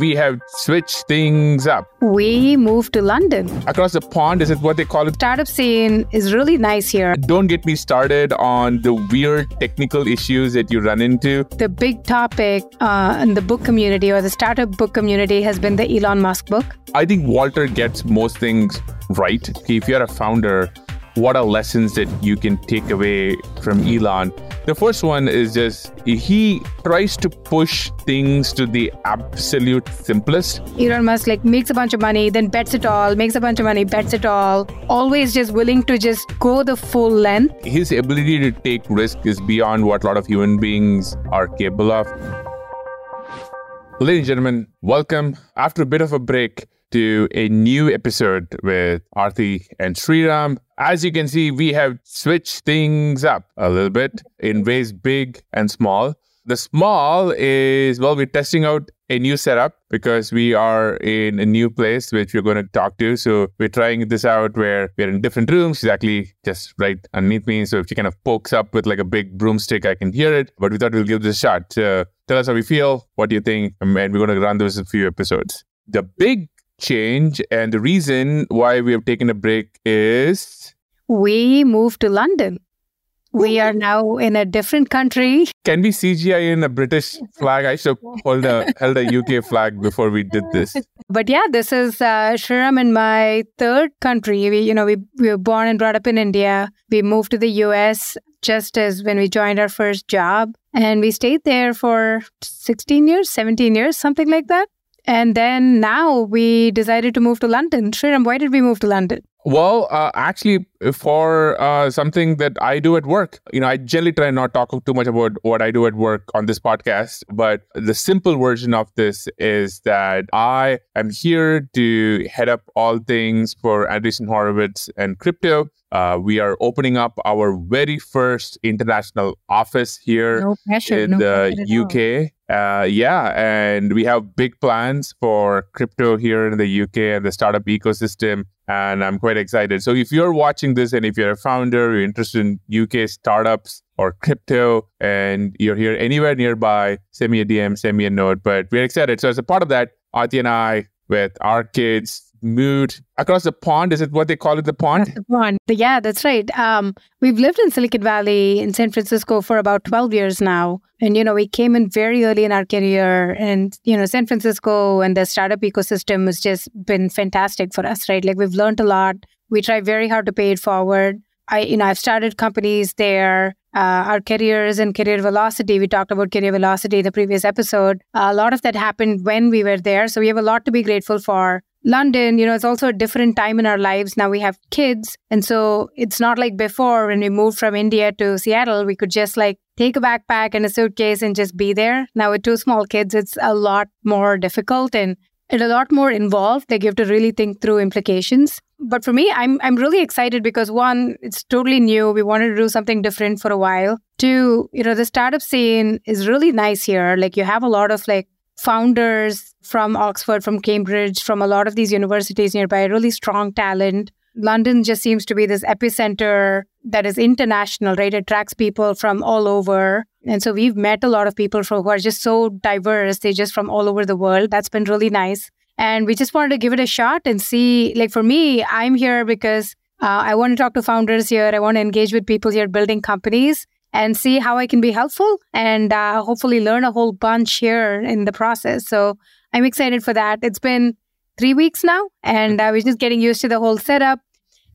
we have switched things up. We moved to London. Across the pond, is it what they call it? Startup scene is really nice here. Don't get me started on the weird technical issues that you run into. The big topic uh, in the book community or the startup book community has been the Elon Musk book. I think Walter gets most things right. If you're a founder, what are lessons that you can take away from Elon? The first one is just he tries to push things to the absolute simplest. Elon Musk like makes a bunch of money, then bets it all, makes a bunch of money, bets it all. Always just willing to just go the full length. His ability to take risk is beyond what a lot of human beings are capable of. Ladies and gentlemen, welcome. After a bit of a break, to a new episode with Aarthi and Sriram. As you can see, we have switched things up a little bit in ways big and small. The small is, well, we're testing out a new setup because we are in a new place which we're going to talk to. So we're trying this out where we're in different rooms. She's actually just right underneath me. So if she kind of pokes up with like a big broomstick, I can hear it. But we thought we'll give this a shot. So tell us how we feel. What do you think? And we're going to run those a few episodes. The big change. And the reason why we have taken a break is we moved to London. We are now in a different country. Can we CGI in a British flag? I should hold a held a UK flag before we did this. But yeah, this is uh, Sriram in my third country. We, you know, we, we were born and brought up in India. We moved to the US just as when we joined our first job, and we stayed there for 16 years, 17 years, something like that. And then now we decided to move to London. Sriram, why did we move to London? Well, uh, actually, for uh, something that I do at work, you know, I generally try not talk too much about what I do at work on this podcast. But the simple version of this is that I am here to head up all things for Andreessen Horowitz and crypto. Uh, we are opening up our very first international office here no pressure, in no the UK. Uh, yeah, and we have big plans for crypto here in the UK and the startup ecosystem. And I'm quite excited. So if you're watching this and if you're a founder, you're interested in UK startups or crypto, and you're here anywhere nearby, send me a DM, send me a note. But we're excited. So as a part of that, Aarthi and I, with our kids, moved across the pond. Is it what they call it, the pond? the pond. Yeah, that's right. Um, we've lived in Silicon Valley in San Francisco for about 12 years now. And, you know, we came in very early in our career. And, you know, San Francisco and the startup ecosystem has just been fantastic for us, right? Like we've learned a lot. We try very hard to pay it forward. I, you know, I've started companies there. Uh, our careers and career velocity. We talked about career velocity in the previous episode. Uh, a lot of that happened when we were there. So we have a lot to be grateful for. London, you know, it's also a different time in our lives. Now we have kids. And so it's not like before when we moved from India to Seattle, we could just like take a backpack and a suitcase and just be there. Now with two small kids, it's a lot more difficult and it's a lot more involved. Like you have to really think through implications. But for me, I'm I'm really excited because one, it's totally new. We wanted to do something different for a while. Two, you know, the startup scene is really nice here. Like you have a lot of like founders from Oxford, from Cambridge, from a lot of these universities nearby, really strong talent. London just seems to be this epicenter that is international, right? It attracts people from all over. And so we've met a lot of people who are just so diverse. They're just from all over the world. That's been really nice. And we just wanted to give it a shot and see. Like for me, I'm here because uh, I want to talk to founders here. I want to engage with people here building companies and see how I can be helpful and uh, hopefully learn a whole bunch here in the process. So I'm excited for that. It's been three weeks now, and I was just getting used to the whole setup.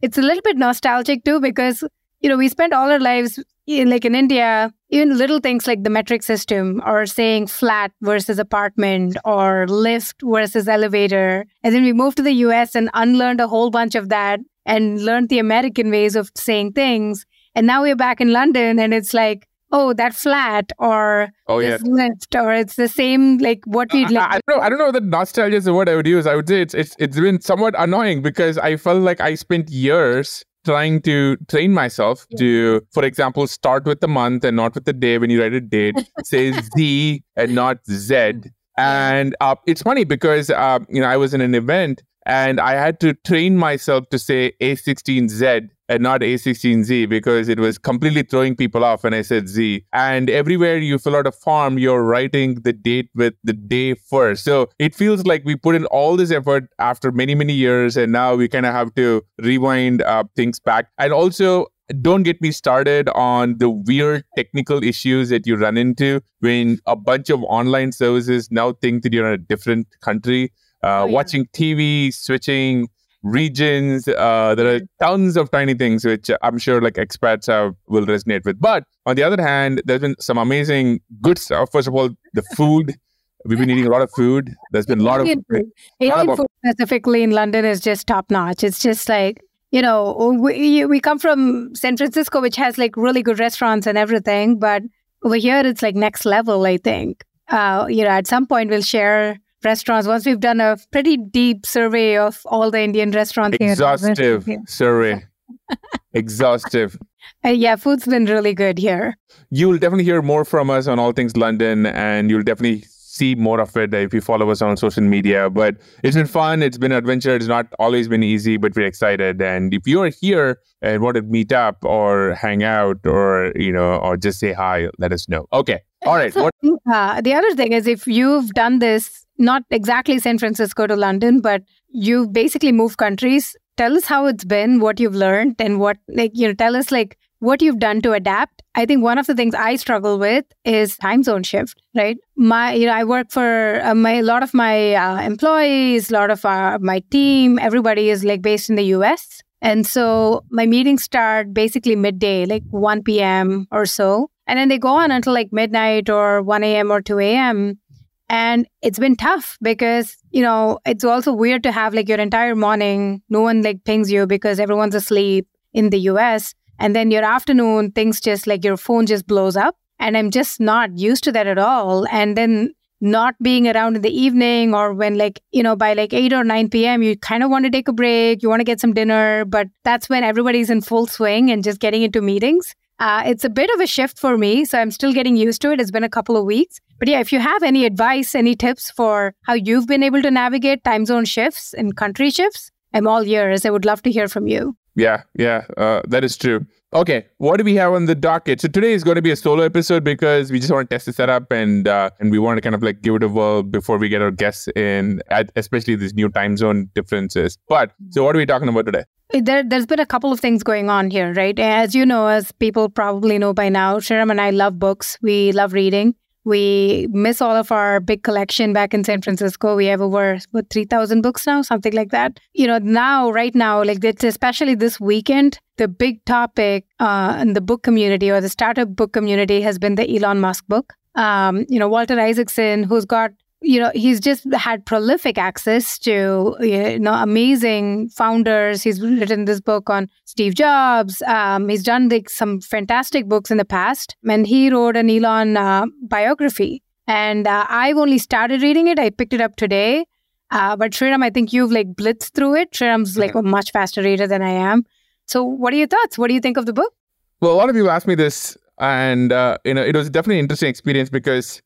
It's a little bit nostalgic too because you know we spent all our lives in, like in India, even little things like the metric system or saying flat versus apartment or lift versus elevator, and then we moved to the U.S. and unlearned a whole bunch of that and learned the American ways of saying things. And now we're back in London and it's like, oh, that flat or oh, yeah. lift or it's the same like what we like. I, I, don't know. I don't know that nostalgia is the word I would use. I would say it's it's it's been somewhat annoying because I felt like I spent years trying to train myself yeah. to, for example, start with the month and not with the day when you write a date, say Z and not Z. And uh, it's funny because uh, you know I was in an event and I had to train myself to say A16Z and not A16Z because it was completely throwing people off when I said Z. And everywhere you fill out a form, you're writing the date with the day first. So it feels like we put in all this effort after many, many years, and now we kind of have to rewind uh, things back. And also, don't get me started on the weird technical issues that you run into when a bunch of online services now think that you're in a different country. Uh, oh, yeah. Watching TV, switching regions. Uh, there are tons of tiny things which I'm sure like expats have, will resonate with. But on the other hand, there's been some amazing good stuff. First of all, the food. We've been eating a lot of food. There's been a lot Indian of food. Indian food specifically in London is just top notch. It's just like you know we we come from San Francisco, which has like really good restaurants and everything, but over here it's like next level. I think. Uh, you know, at some point we'll share restaurants once we've done a pretty deep survey of all the Indian restaurants Exhaustive here. survey. Exhaustive. Uh, yeah, food's been really good here. You'll definitely hear more from us on all things London, and you'll definitely see more of it if you follow us on social media. But it's been fun. It's been an adventure. It's not always been easy, but we're excited. And if you're here and want to meet up or hang out or, you know, or just say hi, let us know. Okay. All right. So, uh, the other thing is if you've done this not exactly San Francisco to London, but you've basically moved countries. Tell us how it's been, what you've learned, and what, like, you know, tell us, like, what you've done to adapt. I think one of the things I struggle with is time zone shift, right? My, you know, I work for uh, my, a lot of my uh, employees, a lot of our, uh, my team, everybody is like based in the US. And so my meetings start basically midday, like 1 p.m. or so. And then they go on until like midnight or 1 a.m. or 2 a.m. And it's been tough because, you know, it's also weird to have like your entire morning, no one like pings you because everyone's asleep in the US. And then your afternoon, things just like your phone just blows up. And I'm just not used to that at all. And then not being around in the evening or when like you know by like 8 or 9 p.m you kind of want to take a break you want to get some dinner but that's when everybody's in full swing and just getting into meetings uh, it's a bit of a shift for me, so I'm still getting used to it. It's been a couple of weeks. But yeah, if you have any advice, any tips for how you've been able to navigate time zone shifts and country shifts, I'm all ears. I would love to hear from you. Yeah, yeah, uh, that is true. Okay, what do we have on the docket? So today is going to be a solo episode because we just want to test the setup and uh, and we want to kind of like give it a whirl before we get our guests in, especially these new time zone differences. But so what are we talking about today? There, there's been a couple of things going on here, right? As you know, as people probably know by now, Sriram and I love books. We love reading. We miss all of our big collection back in San Francisco. We have over what three thousand books now, something like that. You know, now right now, like it's especially this weekend, the big topic uh, in the book community or the startup book community has been the Elon Musk book. Um, you know, Walter Isaacson, who's got you know he's just had prolific access to you know amazing founders he's written this book on steve jobs um, he's done like some fantastic books in the past and he wrote an elon uh, biography and uh, i've only started reading it i picked it up today uh, but Sriram, I think you've like blitzed through it. Sriram's like a much faster reader than I am. So, what are your thoughts? What do you think of the book? Well, a lot of people ask me this, and uh, you know, it was definitely an interesting experience because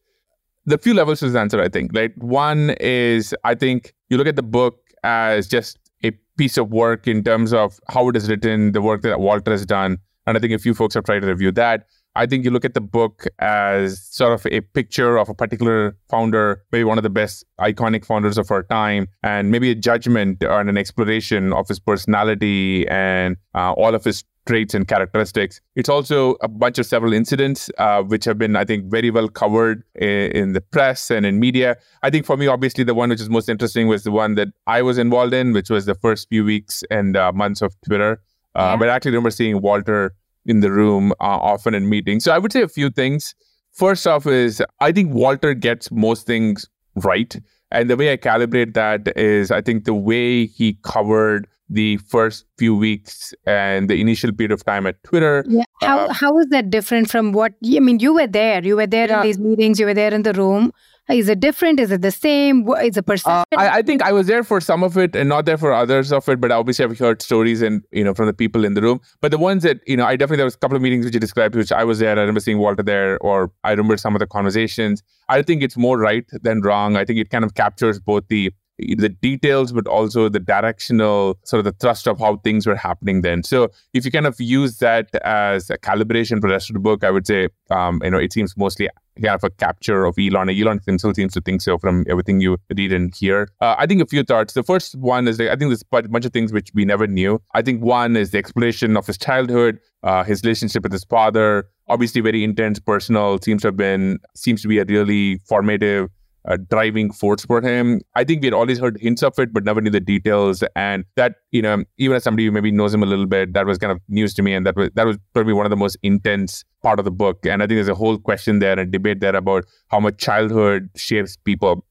the few levels to this answer, I think. Like one is I think you look at the book as just a piece of work in terms of how it is written, the work that Walter has done, and I think a few folks have tried to review that. I think you look at the book as sort of a picture of a particular founder, maybe one of the best iconic founders of our time, and maybe a judgment and an exploration of his personality and uh, all of his traits and characteristics. It's also a bunch of several incidents, uh, which have been, I think, very well covered in, in, the press and in media. I think for me, obviously, the one which is most interesting was the one that I was involved in, which was the first few weeks and uh, months of Twitter. Uh, yeah. But I actually remember seeing Walter in the room uh, often in meetings. So I would say a few things. First off, is I think Walter gets most things right. And the way I calibrate that is I think the way he covered the first few weeks and the initial period of time at Twitter. Yeah. How uh, how is that different from what I mean? You were there. You were there yeah. in these meetings. You were there in the room. Is it different? Is it the same? What is the perception? Uh, I, I, think I was there for some of it and not there for others of it. But obviously, I've heard stories and you know from the people in the room. But the ones that you know, I definitely there was a couple of meetings which you described, which I was there. I remember seeing Walter there, or I remember some of the conversations. I think it's more right than wrong. I think it kind of captures both the the details, but also the directional sort of the thrust of how things were happening then. So if you kind of use that as a calibration for the rest of the book, I would say, um, you know, it seems mostly kind of a capture of Elon. Elon himself seems to think so from everything you read and hear. Uh, I think a few thoughts. The first one is like, I think there's a bunch of things which we never knew. I think one is the exploration of his childhood, uh, his relationship with his father, obviously very intense, personal. Seems to have been seems to be a really formative a driving force for him. I think we had always heard hints of it, but never knew the details. And that, you know, even as somebody who maybe knows him a little bit, that was kind of news to me. And that was that was probably one of the most intense part of the book. And I think there's a whole question there and debate there about how much childhood shapes people.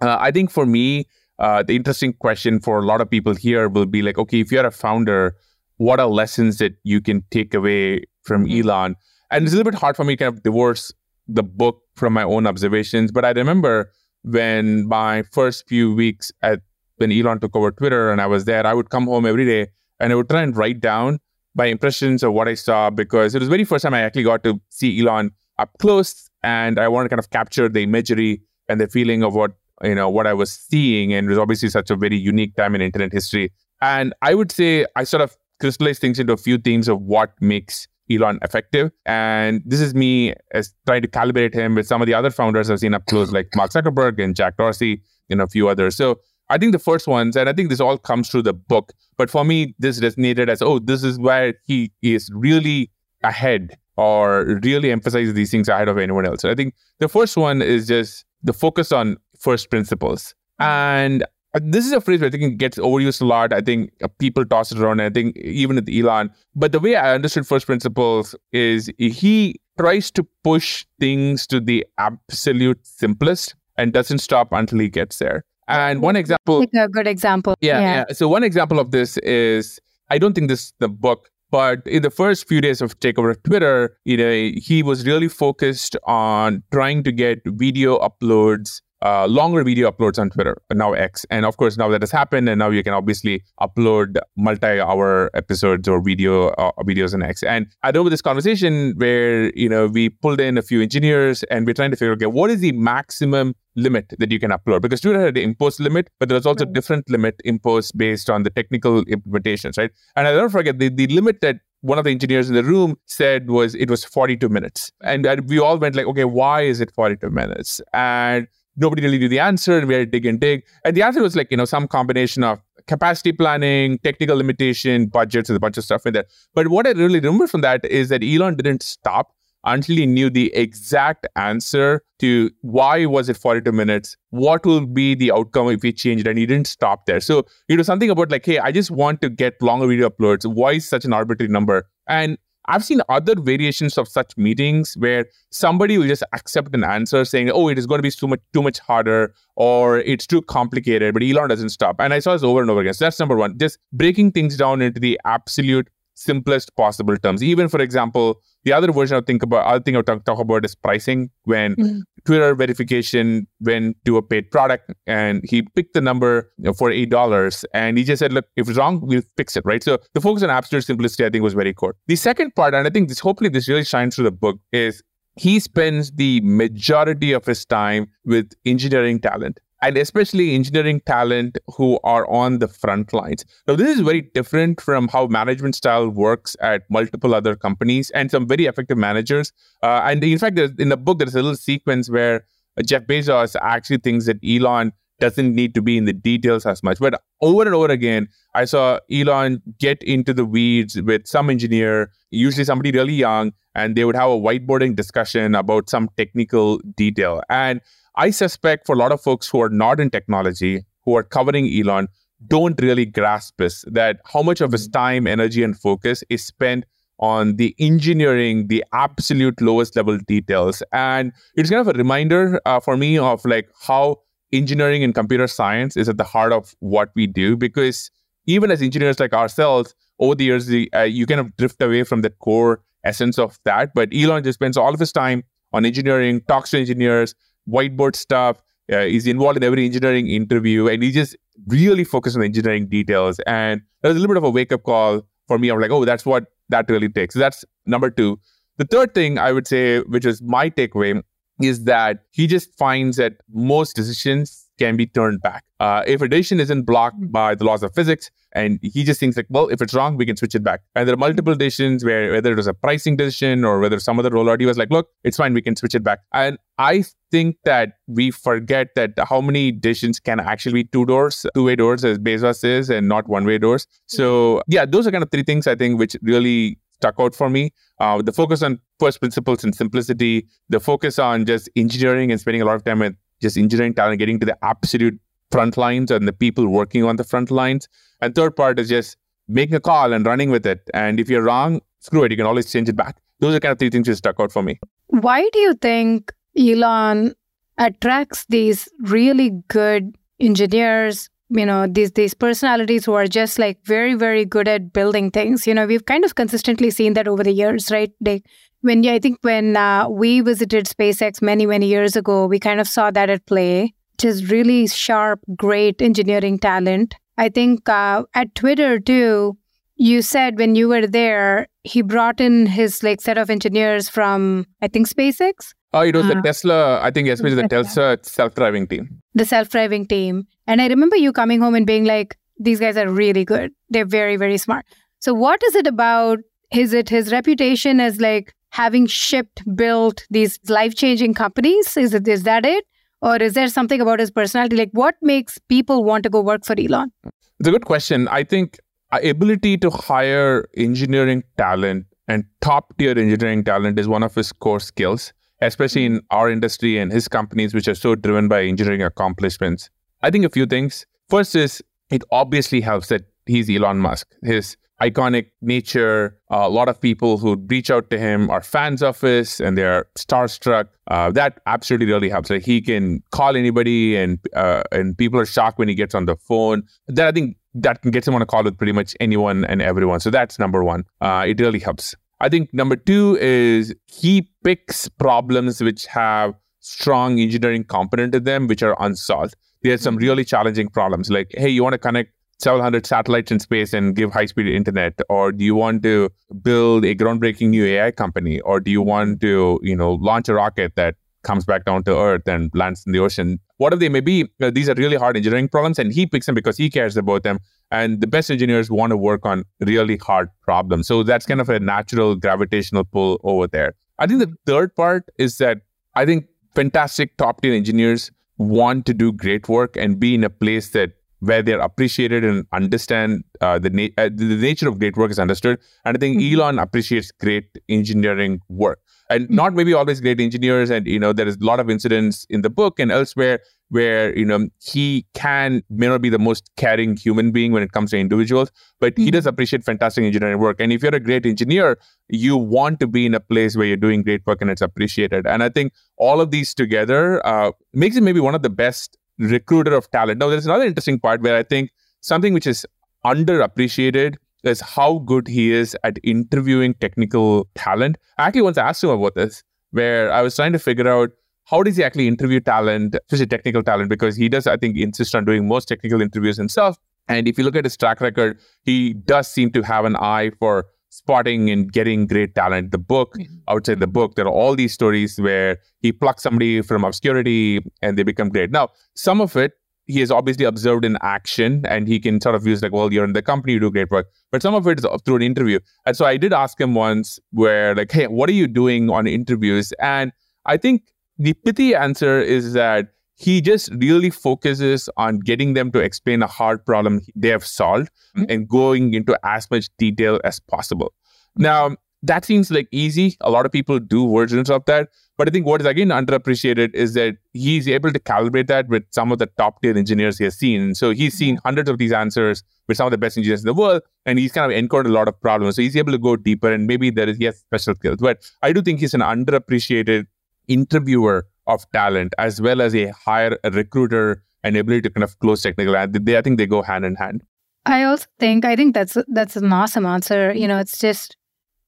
Uh, I think for me, uh, the interesting question for a lot of people here will be like, okay, if you're a founder, what are lessons that you can take away from mm-hmm. Elon? And it's a little bit hard for me to kind of divorce the book from my own observations. But I remember when my first few weeks at when Elon took over Twitter and I was there, I would come home every day and I would try and write down my impressions of what I saw because it was the very first time I actually got to see Elon up close and I wanted to kind of capture the imagery and the feeling of what you know what I was seeing and it was obviously such a very unique time in internet history. And I would say I sort of crystallized things into a few themes of what makes Elon effective. And this is me as trying to calibrate him with some of the other founders I've seen up close, like Mark Zuckerberg and Jack Dorsey and a few others. So I think the first ones, and I think this all comes through the book, but for me, this resonated as, oh, this is where he is really ahead or really emphasizes these things ahead of anyone else. So I think the first one is just the focus on first principles. And this is a phrase I think gets overused a lot. I think uh, people toss it around. I think even with Elon. But the way I understood first principles is he tries to push things to the absolute simplest and doesn't stop until he gets there. And one example, a good example. Yeah, yeah. yeah. So one example of this is I don't think this is the book, but in the first few days of takeover of Twitter, you know, he was really focused on trying to get video uploads uh, longer video uploads on Twitter, now X. And of course, now that has happened, and now you can obviously upload multi-hour episodes or video uh, videos on X. And I remember this conversation where you know we pulled in a few engineers and we're trying to figure, okay, what is the maximum limit that you can upload? Because Twitter had an imposed limit, but there was also right. different limit imposed based on the technical implementations, right? And I don't forget the, the limit that one of the engineers in the room said was it was 42 minutes and we all went like okay why is it 42 minutes and nobody really knew the answer and we had to dig and dig. And the answer was like, you know, some combination of capacity planning, technical limitation, budgets, and a bunch of stuff in there. But what I really remember from that is that Elon didn't stop until he knew the exact answer to why was it 42 minutes what will be the outcome if we change it and he didn't stop there so you know something about like hey i just want to get longer video uploads why such an arbitrary number and I've seen other variations of such meetings where somebody will just accept an answer saying, "Oh, it is going to be too much too much harder," or "It's too complicated." But Elon doesn't stop, and I saw this over and over again. So that's number one. Just breaking things down into the absolute simplest possible terms. Even for example, the other version I think about, other thing I talk, talk about is pricing. When mm-hmm. Twitter verification went to a paid product, and he picked the number you know, for eight dollars, and he just said, "Look, if it's wrong, we'll fix it." Right. So the focus on absolute simplicity, I think, was very core. The second part, and I think this hopefully this really shines through the book, is he spends the majority of his time with engineering talent and especially engineering talent who are on the front lines. Now, this is very different from how management style works at multiple other companies and some very effective managers. Uh, and in fact, in the book, there's a little sequence where Jeff Bezos actually thinks that Elon doesn't need to be in the details as much. But over and over again, I saw Elon get into the weeds with some engineer, usually somebody really young, and they would have a whiteboarding discussion about some technical detail. And I suspect for a lot of folks who are not in technology, who are covering Elon, don't really grasp this that how much of his mm-hmm. time, energy, and focus is spent on the engineering, the absolute lowest level details. And it's kind of a reminder uh, for me of like how engineering and computer science is at the heart of what we do because even as engineers like ourselves, over the years, the, uh, you kind of drift away from the core essence of that. But Elon just spends all of his time on engineering, talks to engineers, whiteboard stuff. Uh, he's involved in every engineering interview, and he just really focused on engineering details. And there was a little bit of a wake up call for me. I'm like, oh, that's what that really takes. So that's number two. The third thing I would say, which is my takeaway, is that he just finds that most decisions can be turned back. Uh, if a decision isn't blocked mm-hmm. by the laws of physics, and he just thinks like, well, if it's wrong, we can switch it back. And there are multiple decisions where whether it was a pricing decision or whether some other rollout, he was like, look, it's fine, we can switch it back. And I think that we forget that how many decisions can actually be two doors, two way doors as Bezos is, and not one way doors. So yeah, those are kind of three things I think which really stuck out for me. Uh, the focus on first principles and simplicity, the focus on just engineering and spending a lot of time with just engineering talent, getting to the absolute front lines and the people working on the front lines. And third part is just making a call and running with it. And if you're wrong, screw it. You can always change it back. Those are kind of three things that stuck out for me. Why do you think Elon attracts these really good engineers, you know, these these personalities who are just like very, very good at building things? You know, we've kind of consistently seen that over the years, right? They when I think when uh, we visited SpaceX many many years ago, we kind of saw that at play. Just really sharp, great engineering talent. I think uh, at Twitter too, you said when you were there, he brought in his like set of engineers from I think SpaceX. Oh, it was uh, the Tesla. I think especially the Tesla self-driving team. The self-driving team, and I remember you coming home and being like, "These guys are really good. They're very, very smart." So, what is it about? Is it his reputation as like having shipped, built these life changing companies? Is it is that it? Or is there something about his personality? Like what makes people want to go work for Elon? It's a good question. I think uh, ability to hire engineering talent and top tier engineering talent is one of his core skills, especially in our industry and his companies, which are so driven by engineering accomplishments. I think a few things. First is it obviously helps that he's Elon Musk. His iconic nature. A lot of people who reach out to him are fans of his and they're starstruck. Uh, that absolutely really helps. Like he can call anybody, and uh, and people are shocked when he gets on the phone. That I think that can get him on a call with pretty much anyone and everyone. So that's number one. Uh, it really helps. I think number two is he picks problems which have strong engineering component to them, which are unsolved. There's some hmm. really challenging problems like, hey, you want to connect several hundred satellites in space and give high speed internet or do you want to build a groundbreaking new ai company or do you want to you know launch a rocket that comes back down to earth and lands in the ocean whatever they may be uh, these are really hard engineering problems and he picks them because he cares about them and the best engineers want to work on really hard problems so that's kind of a natural gravitational pull over there i think the third part is that i think fantastic top tier engineers want to do great work and be in a place that where they're appreciated and understand uh, the, na- uh, the nature of great work is understood. And I think mm-hmm. Elon appreciates great engineering work. And mm-hmm. not maybe always great engineers. And, you know, there is a lot of incidents in the book and elsewhere where, you know, he can, may not be the most caring human being when it comes to individuals, but mm-hmm. he does appreciate fantastic engineering work. And if you're a great engineer, you want to be in a place where you're doing great work and it's appreciated. And I think all of these together uh, makes it maybe one of the best recruiter of talent. Now, there's another interesting part where I think something which is underappreciated is how good he is at interviewing technical talent. I actually once asked him about this, where I was trying to figure out how does he actually interview talent, especially technical talent, because he does, I think, insist on doing most technical interviews himself. And if you look at his track record, he does seem to have an eye for spotting and getting great talent. The book, mm-hmm. outside the book, there are all these stories where he plucks somebody from obscurity and they become great. Now, some of it he has obviously observed in action and he can sort of use like, well, you're in the company, you do great work. But some of it is through an interview. And so I did ask him once where like, hey, what are you doing on interviews? And I think the pithy answer is that he just really focuses on getting them to explain a hard problem they have solved mm-hmm. and going into as much detail as possible. Now, that seems like easy. A lot of people do versions of that. But I think what is again underappreciated is that he's able to calibrate that with some of the top tier engineers he has seen. So he's seen mm-hmm. hundreds of these answers with some of the best engineers in the world, and he's kind of encountered a lot of problems. So he's able to go deeper, and maybe there is has special skills. But I do think he's an underappreciated interviewer of talent as well as a hire a recruiter and ability to kind of close technical they i think they go hand in hand i also think i think that's that's an awesome answer you know it's just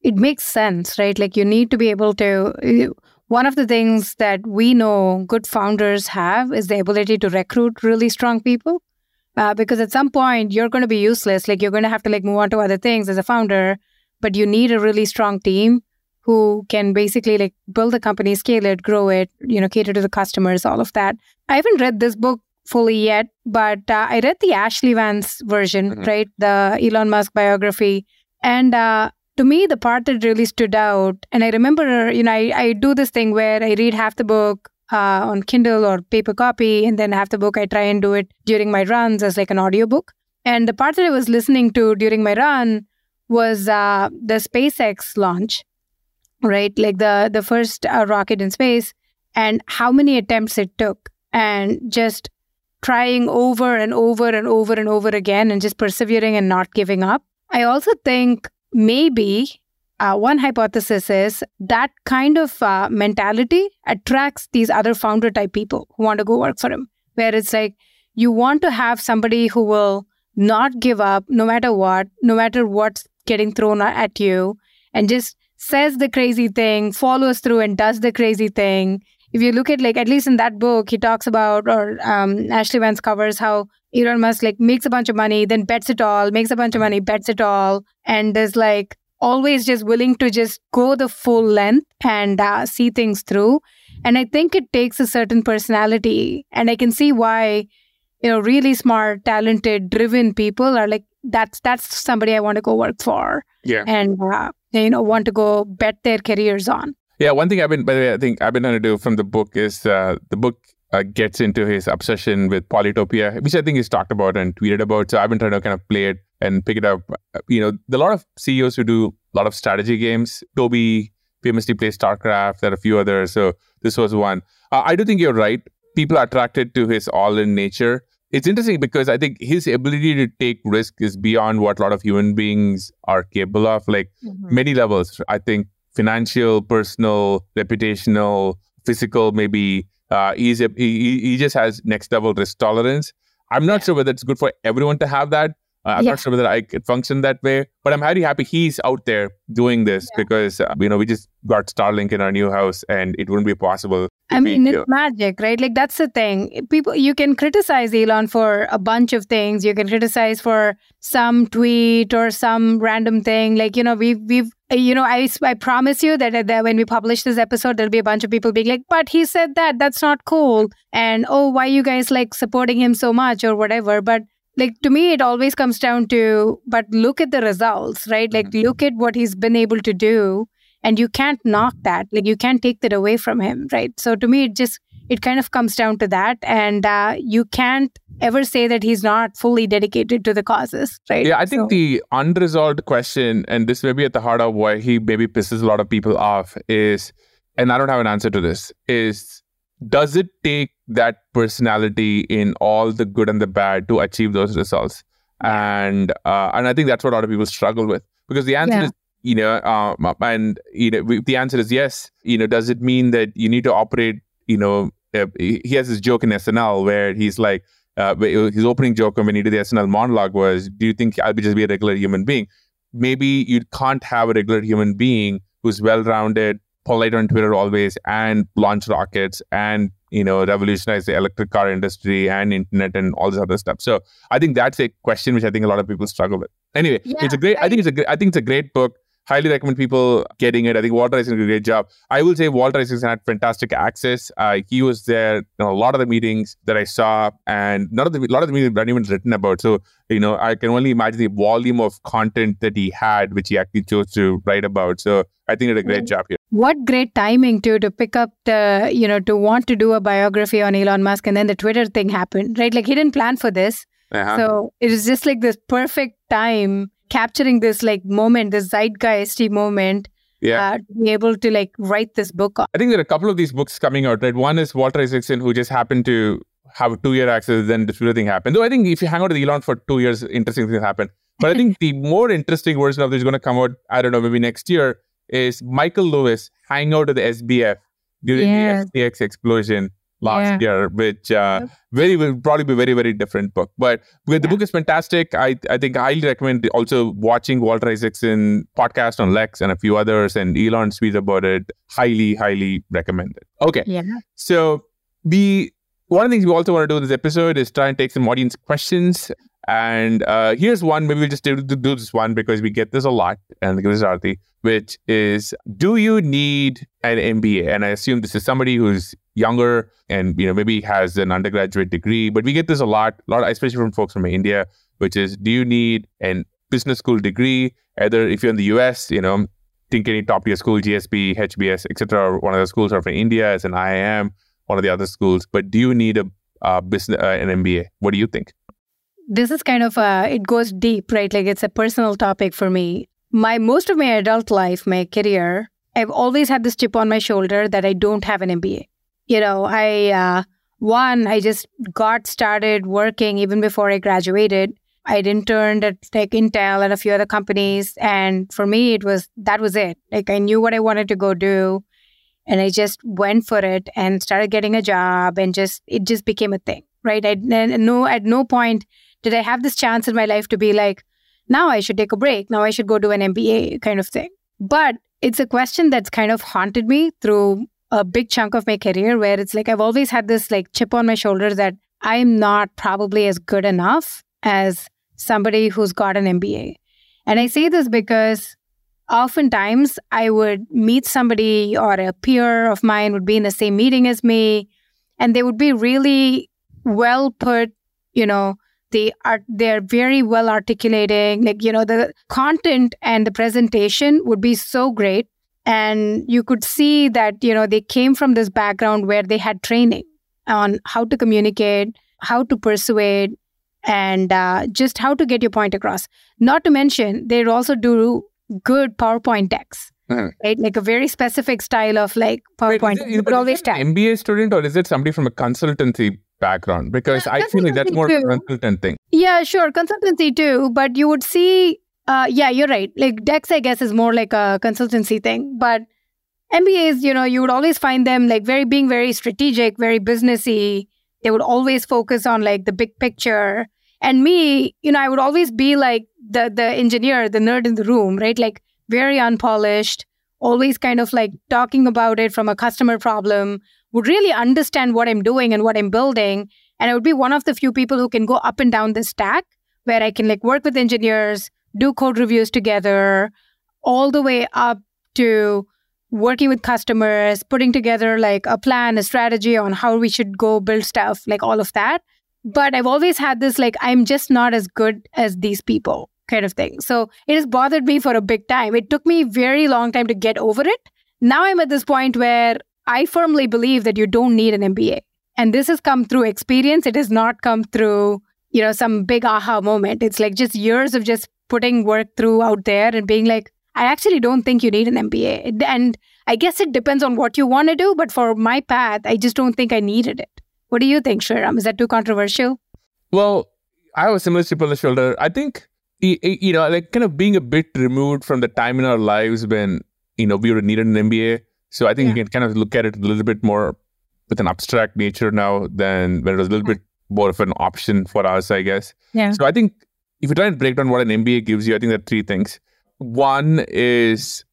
it makes sense right like you need to be able to one of the things that we know good founders have is the ability to recruit really strong people uh, because at some point you're going to be useless like you're going to have to like move on to other things as a founder but you need a really strong team who can basically like build the company, scale it, grow it, you know, cater to the customers, all of that. I haven't read this book fully yet, but uh, I read the Ashlee Vance version, Mhm. right? The Elon Musk biography. And uh, to me, the part that really stood out, and I remember, you know, I, I do this thing where I read half the book uh, on Kindle or paper copy, and then half the book I try and do it during my runs as like an audiobook. And the part that I was listening to during my run was uh, the SpaceX launch, right? Like the the first uh, rocket in space, and how many attempts it took, and just trying over and over and over and over again, and just persevering and not giving up. I also think maybe uh, one hypothesis is that kind of uh, mentality attracts these other founder type people who want to go work for him, where it's like you want to have somebody who will not give up no matter what, no matter what's getting thrown at you, and just says the crazy thing, follows through, and does the crazy thing. If you look at like at least in that book, he talks about or um, Ashlee Vance covers how Elon Musk like makes a bunch of money, then bets it all, makes a bunch of money, bets it all, and is like always just willing to just go the full length and uh, see things through. And I think it takes a certain personality, and I can see why you know really smart, talented, driven people are like that's that's somebody I want to go work for, Yeah. and uh, you know want to go bet their careers on. Yeah, one thing I've been, by the way, I think I've been trying to do from the book is uh, the book uh, gets into his obsession with Polytopia, which I think he's talked about and tweeted about. So I've been trying to kind of play it and pick it up. You know, there are a lot of CEOs who do a lot of strategy games. Tobi famously plays StarCraft. There are a few others. So this was one. Uh, I do think you're right. People are attracted to his all-in nature. It's interesting because I think his ability to take risk is beyond what a lot of human beings are capable of. Like many levels. I think financial, personal, reputational, physical, maybe. Uh, he's a, he, he just has next level risk tolerance. I'm not sure whether it's good for everyone to have that. Uh, I'm Yeah. not sure whether I could function that way, but I'm very happy he's out there doing this because uh, you know we just got Starlink in our new house, and it wouldn't be possible. I mean, it's magic, right? Like that's the thing. People, you can criticize Elon for a bunch of things. You can criticize for some tweet or some random thing. Like you know, we've we've you know, I I promise you that, that when we publish this episode, there'll be a bunch of people being like, "But he said that. That's not cool." And oh, why you guys like supporting him so much or whatever? But like to me, it always comes down to, but look at the results, right? Like mm-hmm. look at what he's been able to do and you can't knock that like you can't take that away from him right so to me it just it kind of comes down to that and uh, you can't ever say that he's not fully dedicated to the causes right Yeah, I think So- the unresolved question, and this may be at the heart of why he maybe pisses a lot of people off, is, and I don't have an answer to this, is does it take that personality in all the good and the bad to achieve those results? And uh, and I think that's what a lot of people struggle with because the answer Yeah. is you know um, and you know the answer is yes. You know, does it mean that you need to operate? You know, uh, he he has this joke in SNL where he's like uh, his opening joke when he did the SNL monologue was, "Do you think I'll be just be a regular human being?" Maybe you can't have a regular human being who's well-rounded, polite on Twitter always, and launch rockets and you know revolutionize the electric car industry and internet and all this other stuff. So I think that's a question which I think a lot of people struggle with. Anyway, Yeah, it's a great. I think it's a. I think it's a great book. Highly recommend people getting it. I think Walter Isaacson did a great job. I will say Walter Isaacson had fantastic access. Uh, he was there in a lot of the meetings that I saw, and none of the a lot of the meetings weren't even written about. So you know, I can only imagine the volume of content that he had, which he actually chose to write about. So I think he did a great job here. what great timing too to pick up the you know to want to do a biography on elon musk and then the twitter thing happened right like he didn't plan for this Uh-huh. so it is just like this perfect time capturing this like moment this zeitgeisty moment yeah. uh, to be able to like write this book on I think there are a couple of these books coming out, right? One is Walter Isaacson, who just happened to have a two year access, then this Twitter thing happened. Though I think if you hang out with Elon for two years, interesting things happen. But I think the more interesting version of this is going to come out, I don't know, maybe next year, is Michael Lewis hanging out at the SBF during Yes. the FTX explosion last Yeah. year, which uh, very will probably be a very very different book. But the Yeah. book is fantastic. I I think I highly recommend also watching Walter Isaacson podcast on Lex and a few others, and Elon tweets about it. Highly highly recommended. Okay, yeah so we one of the things we also want to do in this episode is try and take some audience questions. And uh, here's one. Maybe we'll just do, do this one because we get this a lot, and this is which is: Do you need an MBA? And I assume this is somebody who's younger and you know maybe has an undergraduate degree but we get this a lot a lot especially from folks from india which is do you need an business school degree? Either if you're in the us you know think any top tier school gsb hbs etc one of the schools are from india as an iim one of the other schools but do you need a uh, business uh, an mba what do you think? This is kind of uh, it goes deep right? Like it's a personal topic for me. My most of my adult life my career i've always had this chip on my shoulder that i don't have an mba you know, I, uh, one, I just got started working even before I graduated. I'd interned at like Intel and a few other companies. And for me, it was, that was it. Like I knew what I wanted to go do. And I just went for it and started getting a job and just, it just became a thing, right? I no, at no point did I have this chance in my life to be like, now I should take a break. Now I should go do an MBA kind of thing. But it's a question that's kind of haunted me through a big chunk of my career where it's like I've always had this like chip on my shoulder that I'm not probably as good enough as somebody who's got an MBA. And I say this because oftentimes I would meet somebody or a peer of mine would be in the same meeting as me and they would be really well put, you know, they are they're very well articulating like you know the content and the presentation would be so great and you could see that you know they came from this background where they had training on how to communicate how to persuade and uh, just how to get your point across. Not to mention they also do good powerpoint decks uh-huh. right? Like a very specific style of like powerpoint. Wait, it, always is an mba student or is it somebody from a consultancy background? Because yeah, i feel like that's more too. consultant thing. Yeah sure consultancy too but you would see uh, yeah, you're right. Like decks, I guess, is more like a consultancy thing. But MBAs, you know, you would always find them like very being very strategic, very businessy. They would always focus on like the big picture. And me, you know, I would always be like the the engineer, the nerd in the room, right? Like very unpolished, always kind of like talking about it from a customer problem, would really understand what I'm doing and what I'm building. And I would be one of the few people who can go up and down the stack where I can like work with engineers, do code reviews together, all the way up to working with customers, putting together like a plan, a strategy on how we should go build stuff, like all of that. But I've always had this like, I'm just not as good as these people kind of thing. So it has bothered me for a big time. It took me very long time to get over it. Now I'm at this point where I firmly believe that you don't need an MBA. And this has come through experience. It has not come through, you know, some big aha moment. It's like just years of just putting work through out there and being like, I actually don't think you need an MBA. And I guess it depends on what you want to do. But for my path, I just don't think I needed it. What do you think, Sriram? Is that too controversial? Well, I have a similar chip on the shoulder. I think, you know, like kind of being a bit removed from the time in our lives when, you know, we would have needed an MBA. So I think yeah. you can kind of look at it a little bit more with an abstract nature now than when it was a little bit more of an option for us, I guess. Yeah. So I think if you try and break down what an MBA gives you, I think there are three things. One is,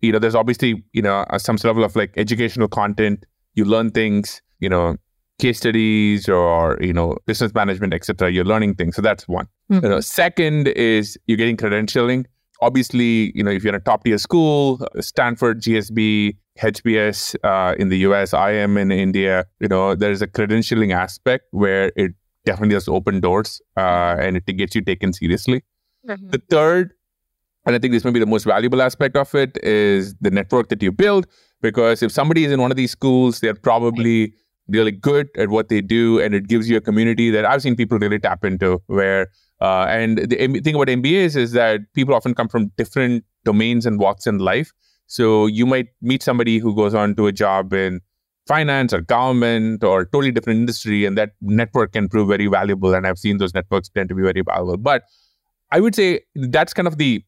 you know, there's obviously, you know, some level of like educational content. You learn things, you know, case studies or, you know, business management, etc. You're learning things. So that's one. Mm-hmm. You know, second is you're getting credentialing. Obviously, you know, if you're in a top tier school, Stanford, GSB, HBS uh, in the US, IIM in India, you know, there's a credentialing aspect where it definitely has open doors uh, and it gets you taken seriously. Mm-hmm. The third, and I think this may be the most valuable aspect of it, is the network that you build. Because if somebody is in one of these schools, they're probably really good at what they do, and it gives you a community that I've seen people really tap into. Where uh, and the thing about MBAs is that people often come from different domains and walks in life. So you might meet somebody who goes on to a job in finance or government or totally different industry and that network can prove very valuable and i've seen those networks tend to be very valuable but i would say that's kind of the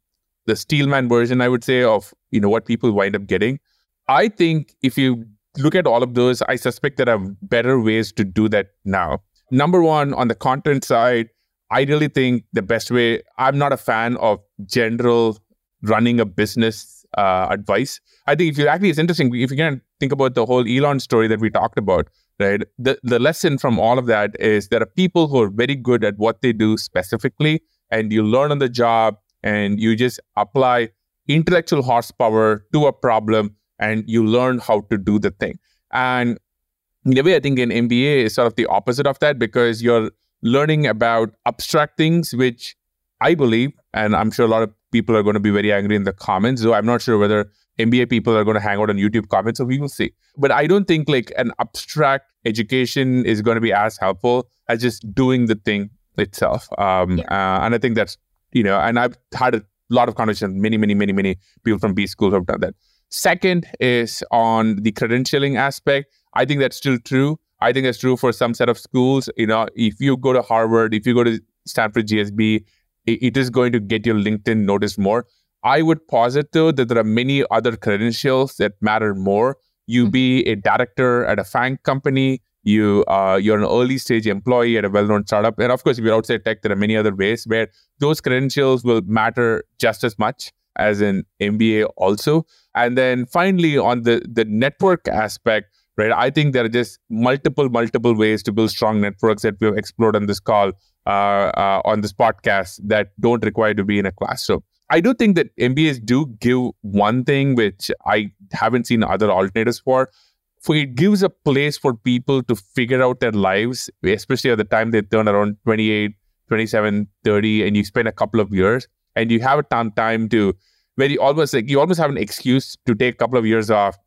the steelman version i would say of you know what people wind up getting. I think if you look at all of those i suspect there are better ways to do that now. Number one on the content side i really think the best way i'm not a fan of general running a business uh, advice I think if you actually, it's interesting. If you can think about the whole Elon story that we talked about, right? The the lesson from all of that is there are people who are very good at what they do specifically, and you learn on the job, and you just apply intellectual horsepower to a problem, and you learn how to do the thing. And In a way, I think an MBA is sort of the opposite of that because you're learning about abstract things, which I believe, and I'm sure a lot of people are going to be very angry in the comments. So I'm not sure whether MBA people are going to hang out on YouTube comments, so we will see. But I don't think like an abstract education is going to be as helpful as just doing the thing itself. Um, yeah. uh, and I think that's you know, and I've had a lot of conversations. Many, many, many, many people from B schools have done that. Second is on the credentialing aspect. I think that's still true. I think that's true for some set of schools. You know, if you go to Harvard, if you go to Stanford GSB, it is going to get your LinkedIn noticed more. I would posit though that there are many other credentials that matter more. You mm-hmm. be a director at a FANG company, you uh, you're an early stage employee at a well-known startup, and of course, if you're outside tech, there are many other ways where those credentials will matter just as much as an MBA also. And then finally, on the the network aspect, right? I think there are just multiple multiple ways to build strong networks that we've explored on this call, Uh, uh, on this podcast that don't require to be in a classroom. I do think that MBAs do give one thing which I haven't seen other alternatives for. For it gives a place for people to figure out their lives, especially at the time they turn around 28, 27, 30, and you spend a couple of years and you have a time time to where you almost like you almost have an excuse to take a couple of years off,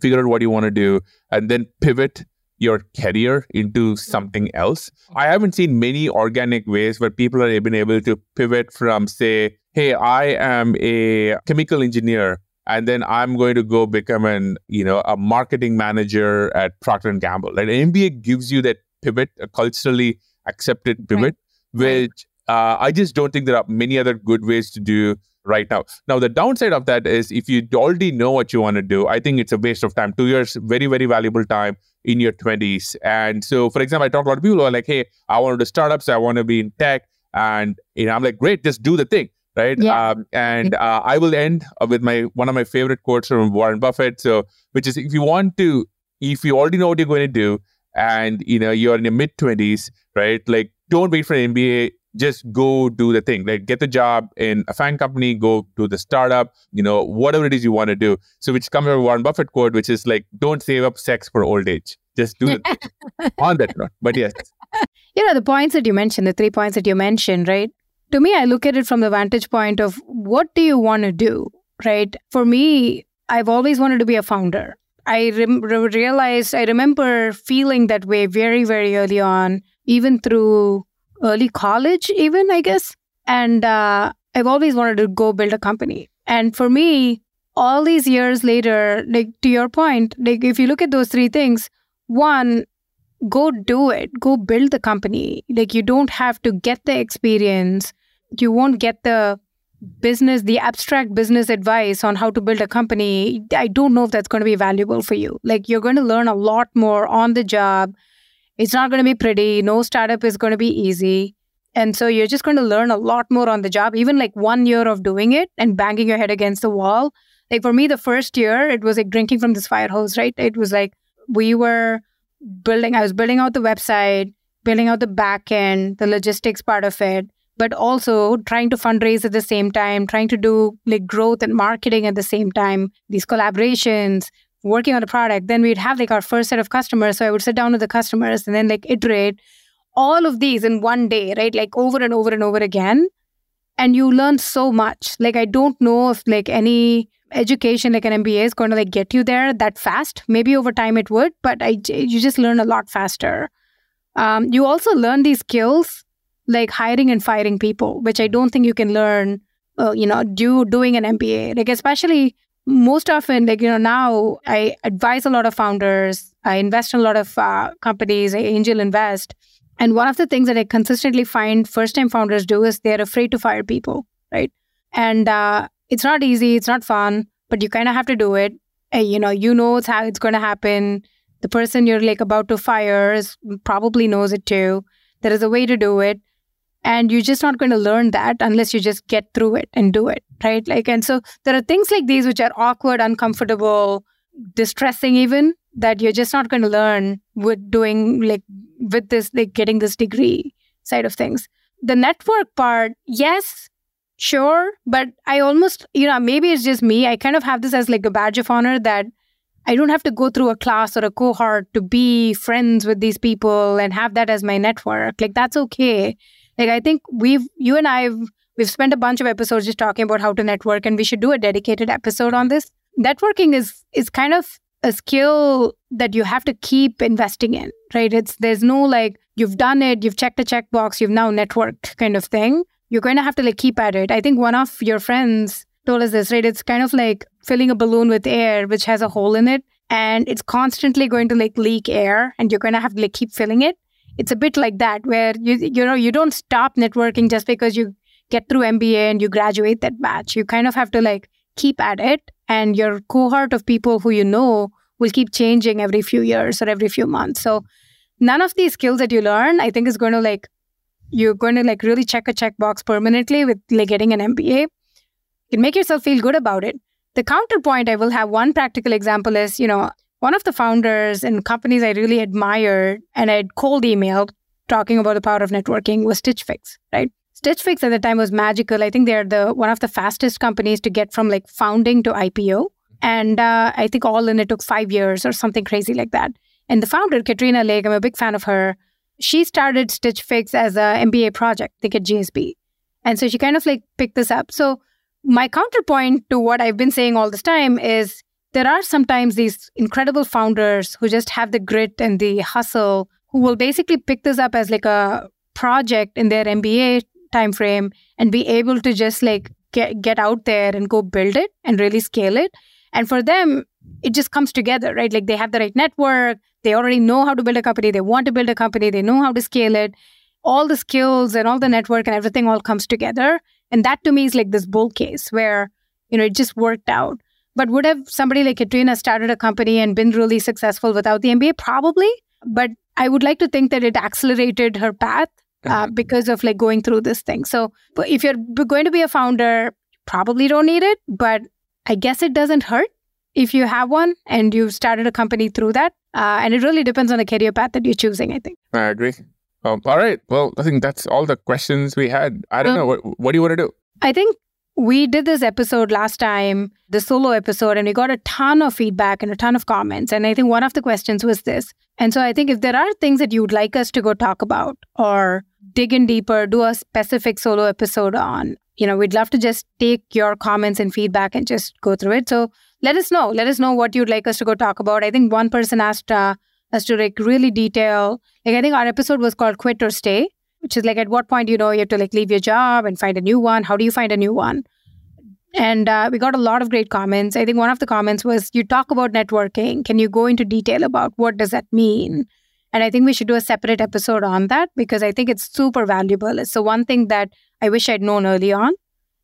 figure out what you want to do, and then pivot your career into something else. I haven't seen many organic ways where people are been able to pivot from, say, hey, I am a chemical engineer, and then I'm going to go become an, you know, a marketing manager at Procter and Gamble. Like MBA gives you that pivot, a culturally accepted pivot, right. which uh, I just don't think there are many other good ways to do right now. Now, the downside of that is if you already know what you want to do, I think it's a waste of time. Two years, very, very valuable time in your 20s. And so, for example, I talk to a lot of people who are like, hey, I want to do startups, I want to be in tech. And you know, I'm like, great, just do the thing. Right. Yeah. Um, and uh, I will end with my one of my favorite quotes from Warren Buffett. So, which is if you want to, if you already know what you're going to do, and you know you're in your mid 20s, right? Like, don't wait for an MBA just go do the thing. Like get the job in a FANG company go do the startup you know whatever it is you want to do. So which comes from warren buffett quote which is like don't save up sex for old age. Just do it. On that note but yes. You know the points that you mentioned the three points that you mentioned right? To me i look at it from the vantage point of what do you want to do right? For me i've always wanted to be a founder. I re- realized, I remember feeling that way very, very early on, even through early college, even, I guess. And uh, I've always wanted to go build a company. And for me, all these years later, like to your point, like if you look at those three things, one, go do it, go build the company. Like you don't have to get the experience, you won't get the business, the abstract business advice on how to build a company. I don't know if that's going to be valuable for you. Like you're going to learn a lot more on the job it's not going to be pretty. No startup is going to be easy. And so you're just going to learn a lot more on the job, even like one year of doing it and banging your head against the wall. Like for me, the first year, it was like drinking from this fire hose, right? It was like we were building, I was building out the website, building out the back end, the logistics part of it, but also trying to fundraise at the same time, trying to do like growth and marketing at the same time, these collaborations, working on a product, then we'd have like our first set of customers. So I would sit down with the customers and then like iterate all of these in one day, right? Like over and over and over again. And you learn so much. Like I don't know if like any education like an MBA is going to like get you there that fast. Maybe over time it would, but I you just learn a lot faster. Um, you also learn these skills like hiring and firing people, which I don't think you can learn, uh, you know, do doing an MBA. Like especially most often, like, you know, now I advise a lot of founders, I invest in a lot of uh, companies, I angel invest. And one of the things that I consistently find first time founders do is they're afraid to fire people, right? And uh, it's not easy, it's not fun, but you kind of have to do it. And, you know, you know it's how it's going to happen. The person you're like about to fire is, probably knows it too. There is a way to do it and you're just not going to learn that unless you just get through it and do it right like and so there are things like these which are awkward uncomfortable distressing even that you're just not going to learn with doing like with this like getting this degree side of things the network part yes sure but i almost you know maybe it's just me i kind of have this as like a badge of honor that I don't have to go through a class or a cohort to be friends with these people and have that as my network. Like that's okay. Like I think we've you and I've we've spent a bunch of episodes just talking about how to network and we should do a dedicated episode on this. Networking is is kind of a skill that you have to keep investing in, right? It's there's no like you've done it, you've checked a checkbox, you've now networked kind of thing. You're going to have to like keep at it. I think one of your friends told us this, right? It's kind of like filling a balloon with air, which has a hole in it, and it's constantly going to like leak air, and you're going to have to like keep filling it. It's a bit like that, where you you know you don't stop networking just because you get through MBA and you graduate that batch. You kind of have to like keep at it, and your cohort of people who you know will keep changing every few years or every few months. So none of these skills that you learn, I think, is going to like you're going to like really check a checkbox permanently with like getting an MBA You can make yourself feel good about it. The counterpoint, I will have one practical example is, you know, one of the founders and companies I really admired and I'd cold emailed talking about the power of networking was Stitch Fix, right? Stitch Fix at the time was magical. I think they're the one of the fastest companies to get from like founding to IPO. And uh, I think all in it took five years or something crazy like that. And the founder, Katrina Lake, I'm a big fan of her. She started Stitch Fix as a MBA project, I think at GSB. And so she kind of like picked this up. So my counterpoint to what I've been saying all this time is there are sometimes these incredible founders who just have the grit and the hustle who will basically pick this up as like a project in their MBA timeframe and be able to just like get, get out there and go build it and really scale it. And for them, it just comes together, right? Like they have the right network, they already know how to build a company, they want to build a company, they know how to scale it. All the skills and all the network and everything all comes together. And that to me is like this bull case where, you know, it just worked out. But would have somebody like Katrina started a company and been really successful without the MBA? Probably. But I would like to think that it accelerated her path uh, because of like going through this thing. So if you're going to be a founder, probably don't need it. But I guess it doesn't hurt if you have one and you've started a company through that. Uh, and it really depends on the career path that you're choosing, I think. I agree. Um, all right. Well, I think that's all the questions we had. I don't um, know. What, what do you want to do? I think we did this episode last time, the solo episode, and we got a ton of feedback and a ton of comments. And I think one of the questions was this. And so I think if there are things that you'd like us to go talk about or dig in deeper, do a specific solo episode on, you know, we'd love to just take your comments and feedback and just go through it. So let us know. Let us know what you'd like us to go talk about. I think one person asked, uh, as to like really detail. Like I think our episode was called Quit or Stay, which is like at what point you know you have to like leave your job and find a new one. How do you find a new one? And uh, we got a lot of great comments. I think one of the comments was, "You talk about networking. Can you go into detail about what does that mean?" And I think we should do a separate episode on that because I think it's super valuable. It's the one thing that I wish I'd known early on.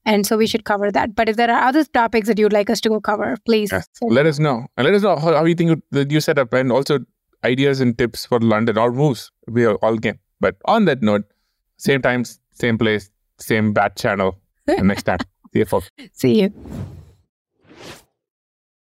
And so we should cover that. But if there are other topics that you'd like us to go cover, please yes. let us know. And let us know how, how you think that you set up. And also ideas and tips for London or moves. We are all game. But on that note, same time, same place, same bat channel. and next time, see you folks. See you.